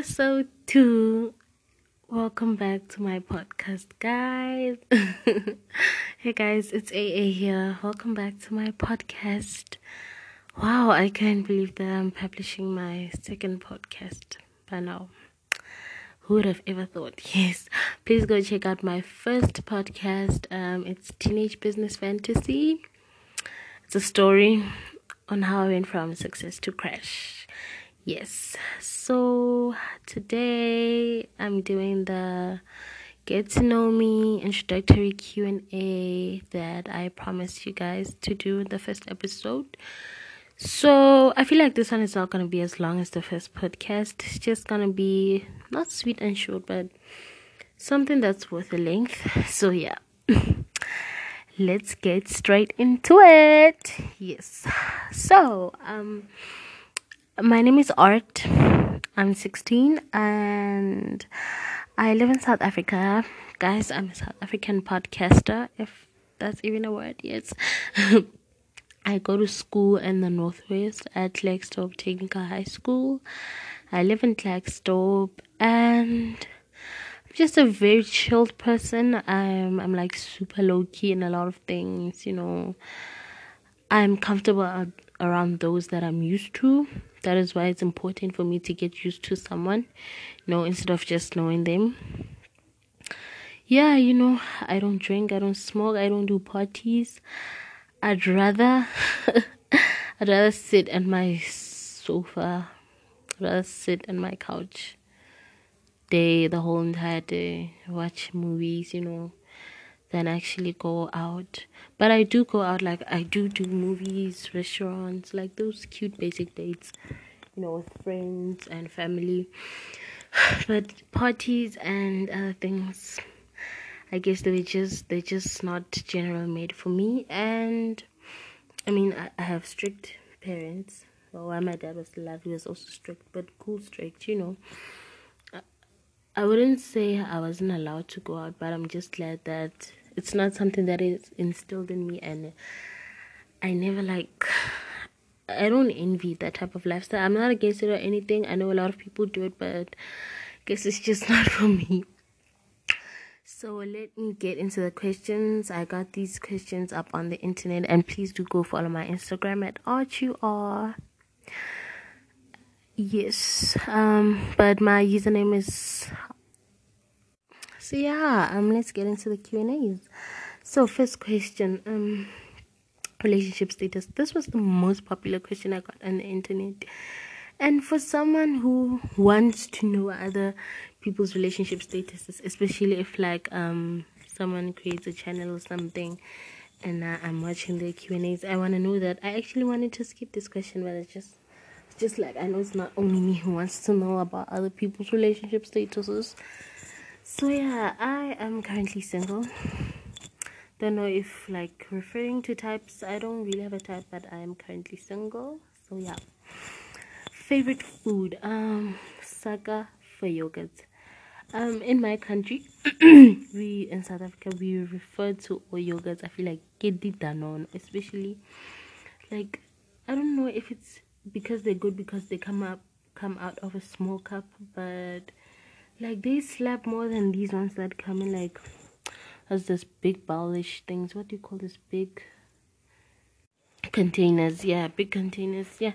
episode two. Welcome back to my podcast, guys. hey, guys, it's AA here. Welcome back to my podcast. Wow, I can't believe that I'm publishing my second podcast by now. Who would have ever thought? Yes, please go check out my first podcast. Um, it's Teenage Business Fantasy. It's a story on how I went from success to crash. Yes, so today I'm doing the get to know me introductory Q&A that I promised you guys to do in the first episode. So, I feel like this one is not going to be as long as the first podcast. It's just going to be not sweet and short, but something that's worth the length. So, yeah. Let's get straight into it. Yes. So, um my name is Art. I'm 16 and I live in South Africa. Guys, I'm a South African podcaster, if that's even a word, yes. I go to school in the Northwest at Klerksdorp Technical High School. I live in Klerksdorp and I'm just a very chilled person. I'm I'm like super low key in a lot of things, you know. I'm comfortable around those that I'm used to that is why it's important for me to get used to someone you know instead of just knowing them. Yeah you know i don't drink i don't smoke i don't do parties. I'd rather i'd rather sit at my sofa I'd rather sit on my couch day the whole entire day watch movies you know than actually go out. But I do go out, like, I do do movies, restaurants, like those cute basic dates, you know, with friends and family. But parties and other things, I guess they just they're just not general made for me. And I mean, I, I have strict parents. Well, while my dad was alive, he was also strict, but cool strict, you know. I wouldn't say I wasn't allowed to go out, but I'm just glad that it's not something that is instilled in me and i never like i don't envy that type of lifestyle. I'm not against it or anything. I know a lot of people do it but I guess it's just not for me. So let me get into the questions. I got these questions up on the internet and please do go follow my instagram at archur yes um but my username is so yeah, um, let's get into the Q and A's. So first question, um, relationship status. This was the most popular question I got on the internet, and for someone who wants to know other people's relationship statuses, especially if like um someone creates a channel or something, and uh, I'm watching the Q and A's, I want to know that. I actually wanted to skip this question, but it's just just like I know it's not only me who wants to know about other people's relationship statuses. So yeah, I am currently single. Don't know if like referring to types. I don't really have a type, but I am currently single. So yeah. Favorite food? Um, saga for yogurt. Um, in my country, we in South Africa we refer to all yogurts. I feel like Kedi Danone, especially like I don't know if it's because they're good because they come up come out of a small cup, but like they slap more than these ones that come in like as this big bowlish things. What do you call this big containers? Yeah, big containers. Yeah,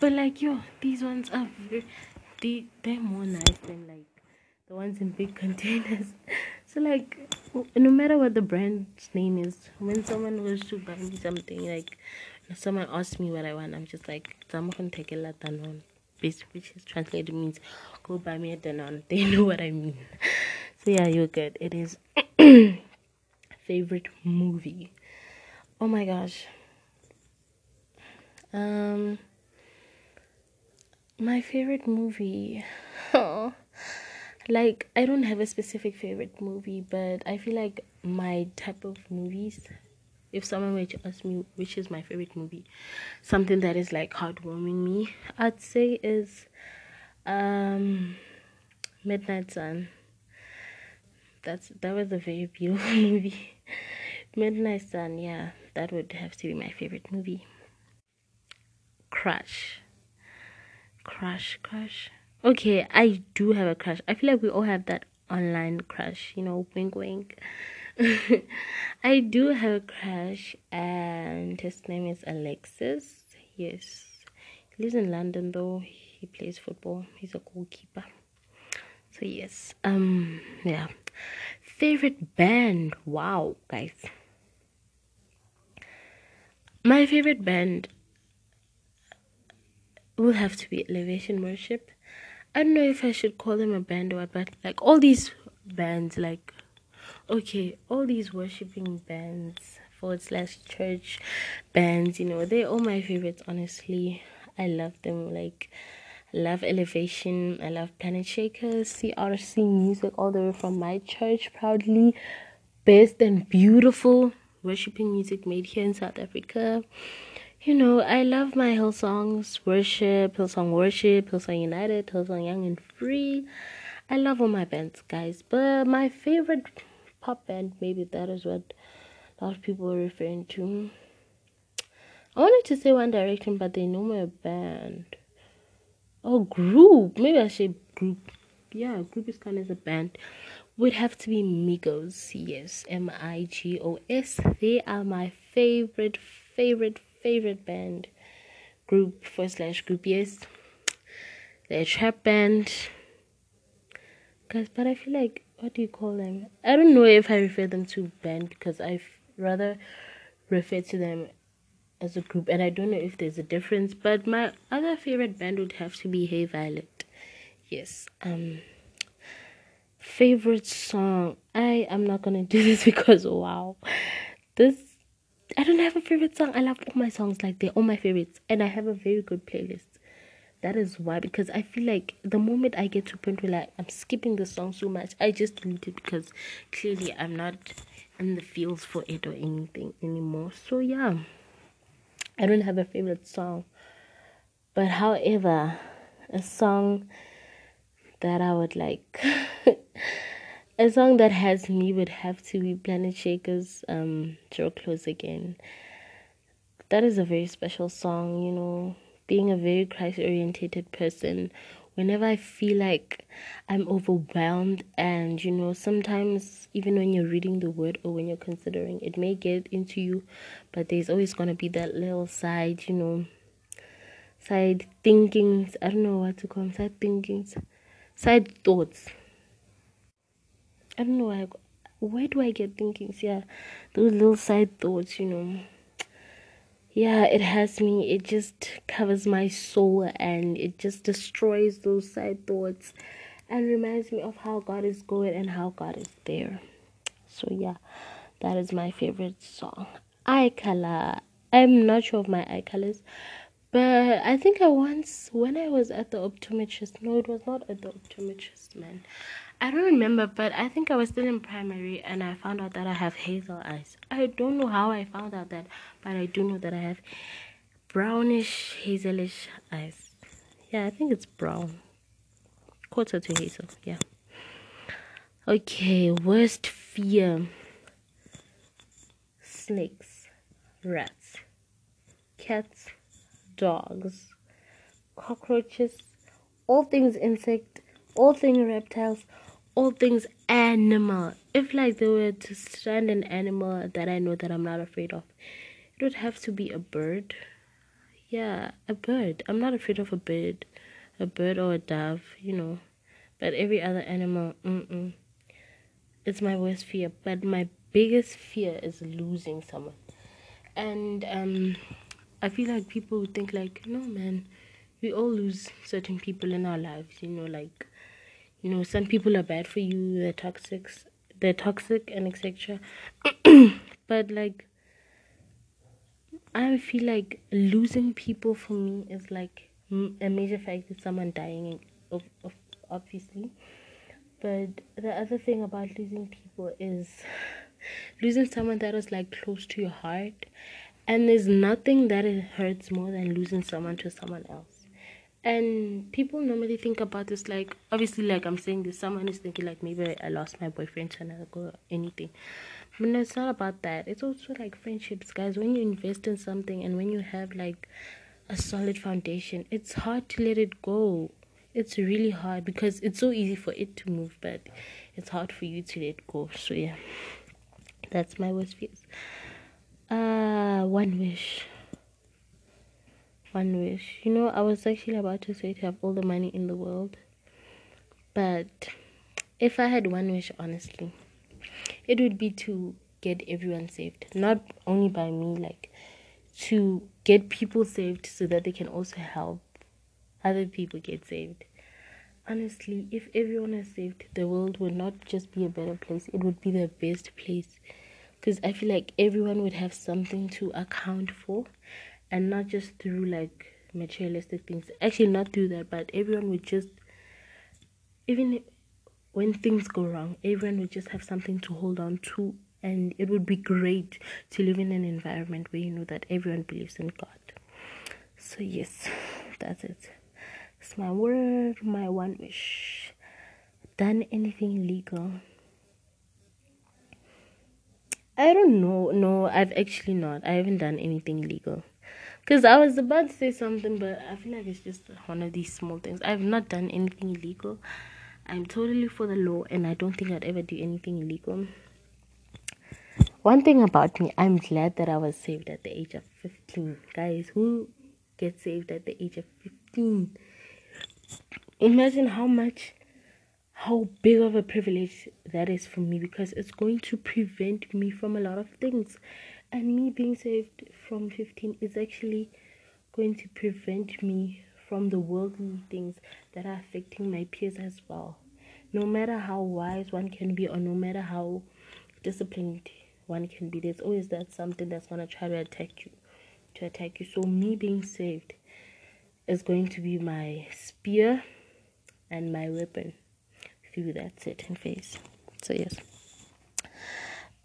but like yo, these ones are very, they they're more nice than like the ones in big containers. so like no matter what the brand's name is, when someone goes to buy me something like someone asks me what I want, I'm just like, I'm gonna take a lot on which is translated means go buy me a Danone. They know what I mean. So yeah, you're good. It is favorite movie. Oh my gosh. Um my favorite movie. Oh, like I don't have a specific favorite movie, but I feel like my type of movies if someone were to ask me which is my favorite movie, something that is like heartwarming me, I'd say is um, Midnight Sun. That's that was a very beautiful movie. Midnight Sun, yeah, that would have to be my favorite movie. Crush, crush, crush. okay, I do have a crush. I feel like we all have that online crush, you know, wink wink. I do have a crush, and his name is Alexis. Yes, he lives in London though. He plays football. He's a goalkeeper. So yes, um, yeah. Favorite band? Wow, guys. My favorite band will have to be Elevation Worship. I don't know if I should call them a band or what, but like all these bands, like okay, all these worshiping bands forward slash church bands, you know, they're all my favorites. Honestly, I love them. Like, I love Elevation. I love Planetshakers, CRC music, all the way from my church. Proudly, best and beautiful worshiping music made here in South Africa. You know, I love my Hillsongs worship, Hillsong worship, Hillsong United, Hillsong Young and Free. I love all my bands, guys. But my favorite pop band, maybe that is what a lot of people are referring to. I wanted to say One Direction, but they know my band. Oh, group. Maybe I should group. Yeah, group is kind of a band. Would have to be Migos. Yes, M I G O S. They are my favorite, favorite, favorite band. Group for slash group. Yes, they're a trap band. Guys, but I feel like what do you call them? I don't know if I refer them to band because I rather refer to them as a group, and I don't know if there's a difference. But my other favorite band would have to be Hey Violet. Yes. Um. Favorite song? I am not gonna do this because wow, this I don't have a favorite song. I love all my songs like they're all my favorites, and I have a very good playlist. That is why, because I feel like the moment I get to point where like I'm skipping the song so much, I just delete it because clearly I'm not in the feels for it or anything anymore. So yeah, I don't have a favorite song, but however, a song that I would like. a song that has me would have to be Planetshakers um Draw Close Again. That is a very special song, you know being a very Christ-oriented person, whenever I feel like I'm overwhelmed, and you know, sometimes even when you're reading the word or when you're considering, it may get into you, but there's always going to be that little side, you know, side thinkings. I don't know what to call them, side thinkings, side thoughts. I don't know why. Where do I get thinkings? Yeah, those little side thoughts, you know yeah, it has me. It just covers my soul and it just destroys those side thoughts and reminds me of how God is good and how God is there. So, yeah, that is my favorite song. Eye color. I'm not sure of my eye colors, but I think I once, when I was at the optometrist, no, it was not at the optometrist, man. I don't remember, but I think I was still in primary and I found out that I have hazel eyes. I don't know how I found out that, but I do know that I have brownish, hazelish eyes. Yeah, I think it's brown. Quarter to hazel, yeah. Okay, worst fear snakes, rats, cats, dogs, cockroaches, all things insect, all things reptiles all things animal. If like they were to strand an animal that I know that I'm not afraid of, it would have to be a bird. Yeah, a bird. I'm not afraid of a bird, a bird or a dove, you know. But every other animal, mm-mm. It's my worst fear. But my biggest fear is losing someone. And um, I feel like people would think like, no man, we all lose certain people in our lives, you know, like you know some people are bad for you they're toxic they're toxic and etc but like i feel like losing people for me is like a major factor someone dying of, of obviously. But the other thing about losing people is losing someone that was like close to your heart and there's nothing that it hurts more than losing someone to someone else and people normally think about this like obviously like i'm saying this someone is thinking like maybe i lost my boyfriend to another girl or anything but no it's not about that it's also like friendships guys when you invest in something and when you have like a solid foundation it's hard to let it go it's really hard because it's so easy for it to move, but it's hard for you to let go. So yeah, that's my worst fears. Uh, one wish. One wish. You know, I was actually about to say to have all the money in the world, but if I had one wish, honestly, it would be to get everyone saved. Not only by me, like to get people saved so that they can also help other people get saved. Honestly, if everyone is saved, the world would not just be a better place, it would be the best place. Because I feel like everyone would have something to account for and not just through like materialistic things. Actually, not through that, but everyone would just, even when things go wrong, everyone would just have something to hold on to. And it would be great to live in an environment where you know that everyone believes in God. So, yes, that's it. It's my word, my one wish. Done anything illegal? I don't know. No, I've actually not. I haven't done anything illegal. Because I was about to say something, but I feel like it's just one of these small things. I've not done anything illegal. I'm totally for the law, and I don't think I'd ever do anything illegal. One thing about me, I'm glad that I was saved at the age of 15. Guys, who gets saved at the age of 15? Imagine how much, how big of a privilege that is for me because it's going to prevent me from a lot of things. And me being saved from 15 is actually going to prevent me from the worldly things that are affecting my peers as well. No matter how wise one can be, or no matter how disciplined one can be, there's always that something that's to try to attack you. To attack you. So, me being saved is going to be my spear and my weapon through that certain phase. So, yes.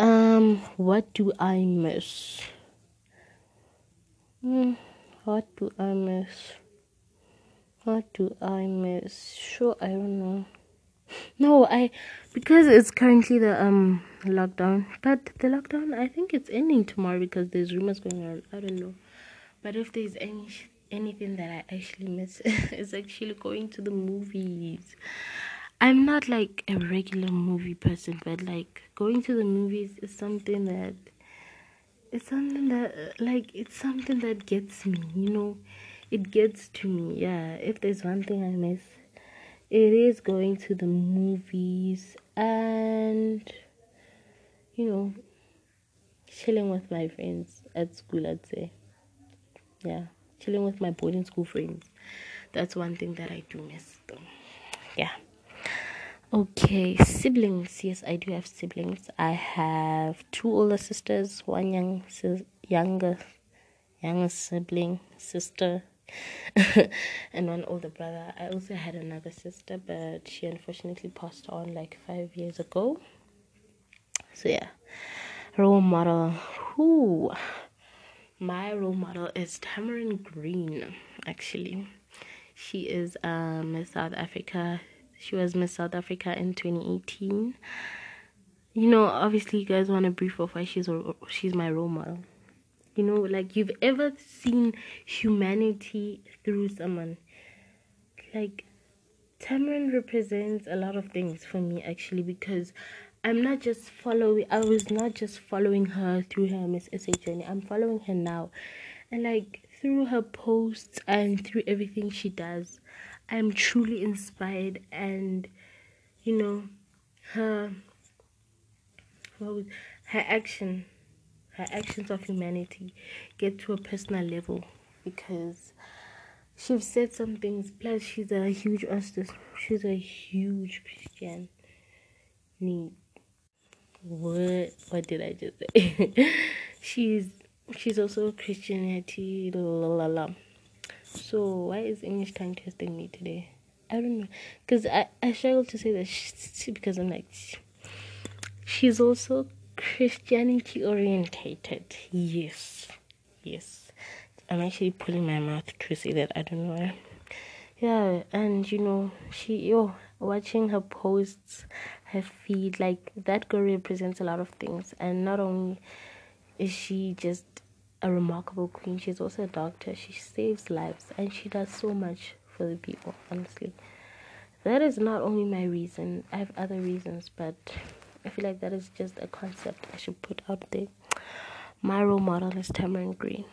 Um, what do I miss? Hmm, what do I miss? What do I miss? Sure, I don't know. No, I because it's currently the um lockdown, but the lockdown I think it's ending tomorrow because there's rumors going around. I don't know, but if there's any anything that I actually miss, it's actually going to the movies. I'm not like a regular movie person, but like going to the movies is something that it's something that like it's something that gets me, you know. It gets to me. Yeah, if there's one thing I miss, it is going to the movies and you know, chilling with my friends at school, I'd say. Yeah, chilling with my boarding school friends. That's one thing that I do miss though. Yeah. Okay, siblings. Yes, I do have siblings. I have two older sisters, one young younger younger sibling, sister, and one older brother. I also had another sister, but she unfortunately passed on like five years ago. So yeah, role model. Who? My role model is Tamaryn Green. Actually, she is um South Africa she was Miss South Africa in 2018. You know, obviously, you guys want a brief of why she's she's my role model. You know, like you've ever seen humanity through someone. Like Tamaryn represents a lot of things for me actually because I'm not just following I was not just following her through her Miss SA journey. I'm following her now. And like through her posts and through everything she does, I'm truly inspired and you know her what was, her action her actions of humanity get to a personal level because she's said some things plus she's a huge she's a huge Christian. Need what what did I just say? She's she's also Christianity la la la so why is English tongue testing me today? I don't know, cause I I struggle to say that because I'm like she's also Christianity orientated. Yes, yes. I'm actually pulling my mouth to say that. I don't know. Yeah, and you know she yo watching her posts, her feed like that girl represents a lot of things, and not only is she just a remarkable queen. She's also a doctor. She saves lives and she does so much for the people, honestly. that is not only my reason. I have other reasons, but I feel like that is just a concept I should put out there. My role model is Tamaryn Green.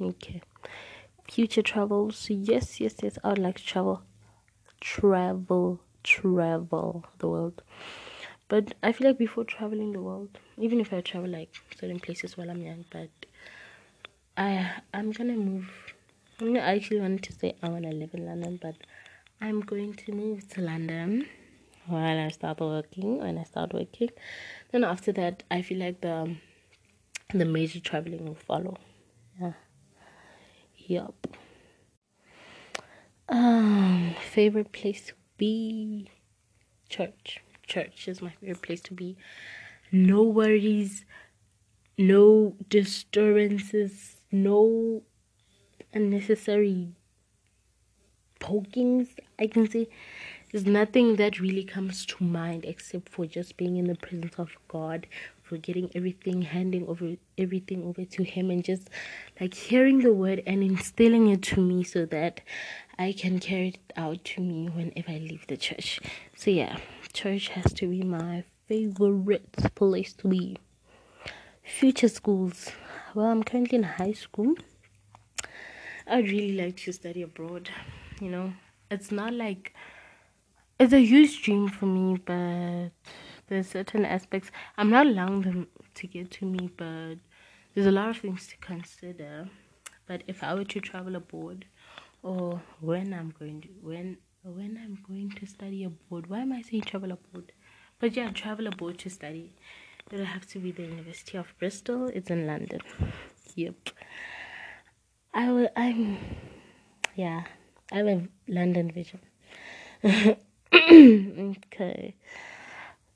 Okay. Future travels. Yes, yes, yes. I would like to travel. Travel, travel the world. But I feel like before traveling the world, even if I travel like certain places while I'm young, but I I'm gonna move. I actually wanted to say I wanna live in London, but I'm going to move to London while I start working. When I start working, then after that, I feel like the the major traveling will follow. Yeah. Yup. Um, favorite place to be? Church. Church is my favorite place to be. No worries, no disturbances, no unnecessary pokings, I can say. There's nothing that really comes to mind except for just being in the presence of God, forgetting everything, handing over everything over to Him, and just like hearing the word and instilling it to me so that I can carry it out to me whenever I leave the church. So, yeah, church has to be my favorite place to be. Future schools. Well, I'm currently in high school. I'd really like to study abroad. You know, it's not like it's a huge dream for me, but there's certain aspects I'm not allowing them to get to me, but there's a lot of things to consider. But if I were to travel abroad, or when I'm going to when when I'm going to study abroad, why am I saying travel abroad? But yeah, travel abroad to study. It'll have to be the University of Bristol. It's in London. Yep. I will. I'm. Yeah, I have a London vision. okay.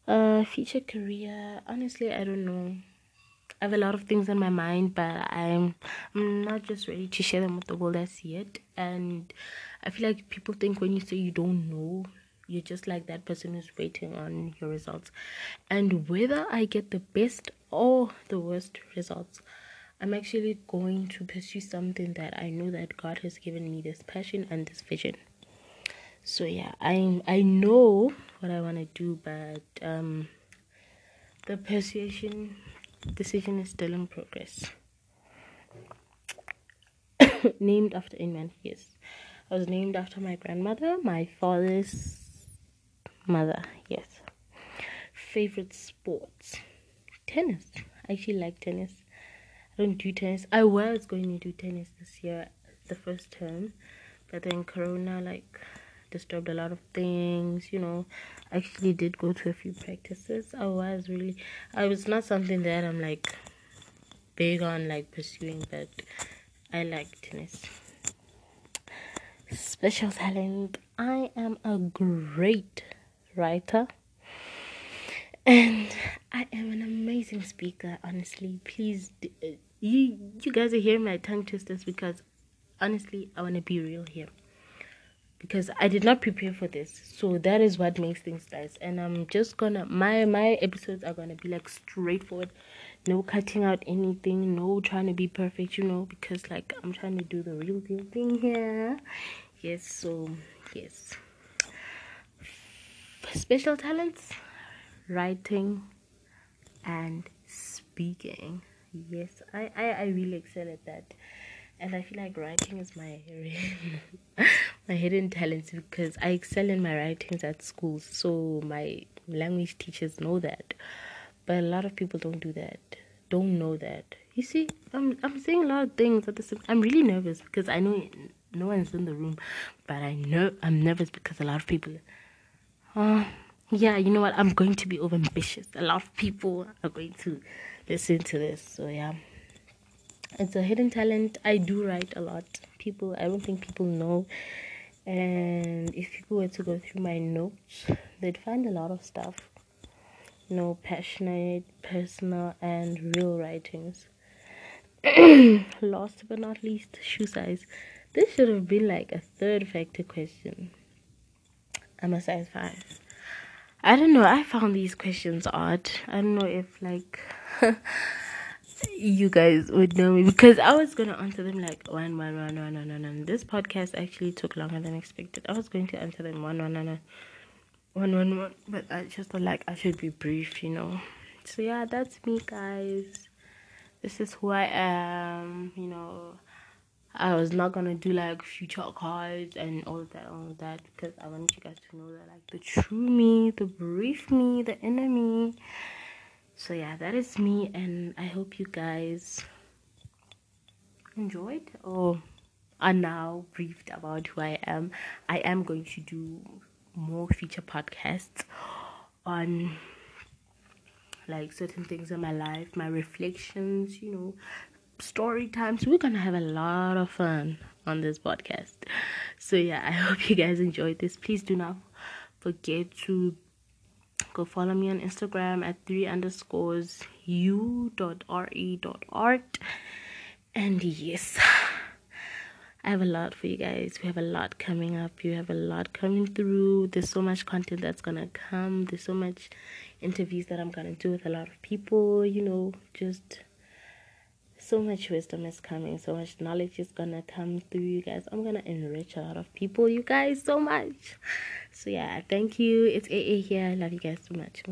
Uh, future career. Honestly, I don't know. I have a lot of things in my mind, but I'm I'm not just ready to share them with the world as yet. And I feel like people think when you say you don't know, you're just like that person who's waiting on your results. And whether I get the best or the worst results, I'm actually going to pursue something that I know that God has given me this passion and this vision so yeah i i know what i want to do but um the persuasion decision is still in progress. Named after Inman, yes. I was named after my grandmother my father's mother yes. Favorite sports? Tennis. I actually like tennis. I don't do tennis. I was going to do tennis this year the first term but then corona like disturbed a lot of things you know. I actually did go to a few practices. I was really i was not something that i'm like big on like pursuing but i like tennis special talent. I am a great writer. And i am an amazing speaker honestly. Please uh, you you guys are hearing my tongue twisters because honestly i want to be real here because I did not prepare for this. So that is what makes things nice. And I'm just gonna my my episodes are gonna be like straightforward, no cutting out anything, no trying to be perfect, you know, because like I'm trying to do the real deal thing here. Yes, so yes. Special talents, writing and speaking. Yes, I, I, I really excel at that and I feel like writing is my my hidden talents because I excel in my writings at school. So my language teachers know that, but a lot of people don't do that. Don't know that. You see, I'm I'm saying a lot of things at the same. I'm really nervous because I know no one's in the room, but I know I'm nervous because a lot of people. Uh, yeah, you know what? I'm going to be over ambitious. A lot of people are going to listen to this. So yeah it's a hidden talent i do write a lot people i don't think people know and if people were to go through my notes they'd find a lot of stuff. You know passionate personal and real writings. Last but not least shoe size. This should have been like a third factor question. I'm a size 5 i don't know i found these questions odd. I don't know if like you guys would know me because I was gonna answer them like one one one one one one. This podcast actually took longer than expected. I was going to answer them one one one one one one one, but I just felt like I should be brief, you know. So yeah, that's me, guys. This is who I am, you know. I was not gonna do like future cards and all that, all that, because I want you guys to know that like the true me, the brief me, the inner me. So yeah, that is me, and I hope you guys enjoyed or are now briefed about who I am. I am going to do more future podcasts on like certain things in my life, my reflections, you know, story times. We're gonna have a lot of fun on this podcast. So yeah, I hope you guys enjoyed this. Please do not forget to go follow me on Instagram at three underscores u dot re dot art. And yes. I have a lot for you guys. We have a lot coming up. You have a lot coming through. There's so much content that's gonna come. There's so much interviews that I'm gonna do with a lot of people. You know, just so much wisdom is coming. So much knowledge is gonna come through you guys. I'm gonna enrich a lot of people. You guys so much. So yeah, thank you. It's AA here. I love you guys so much.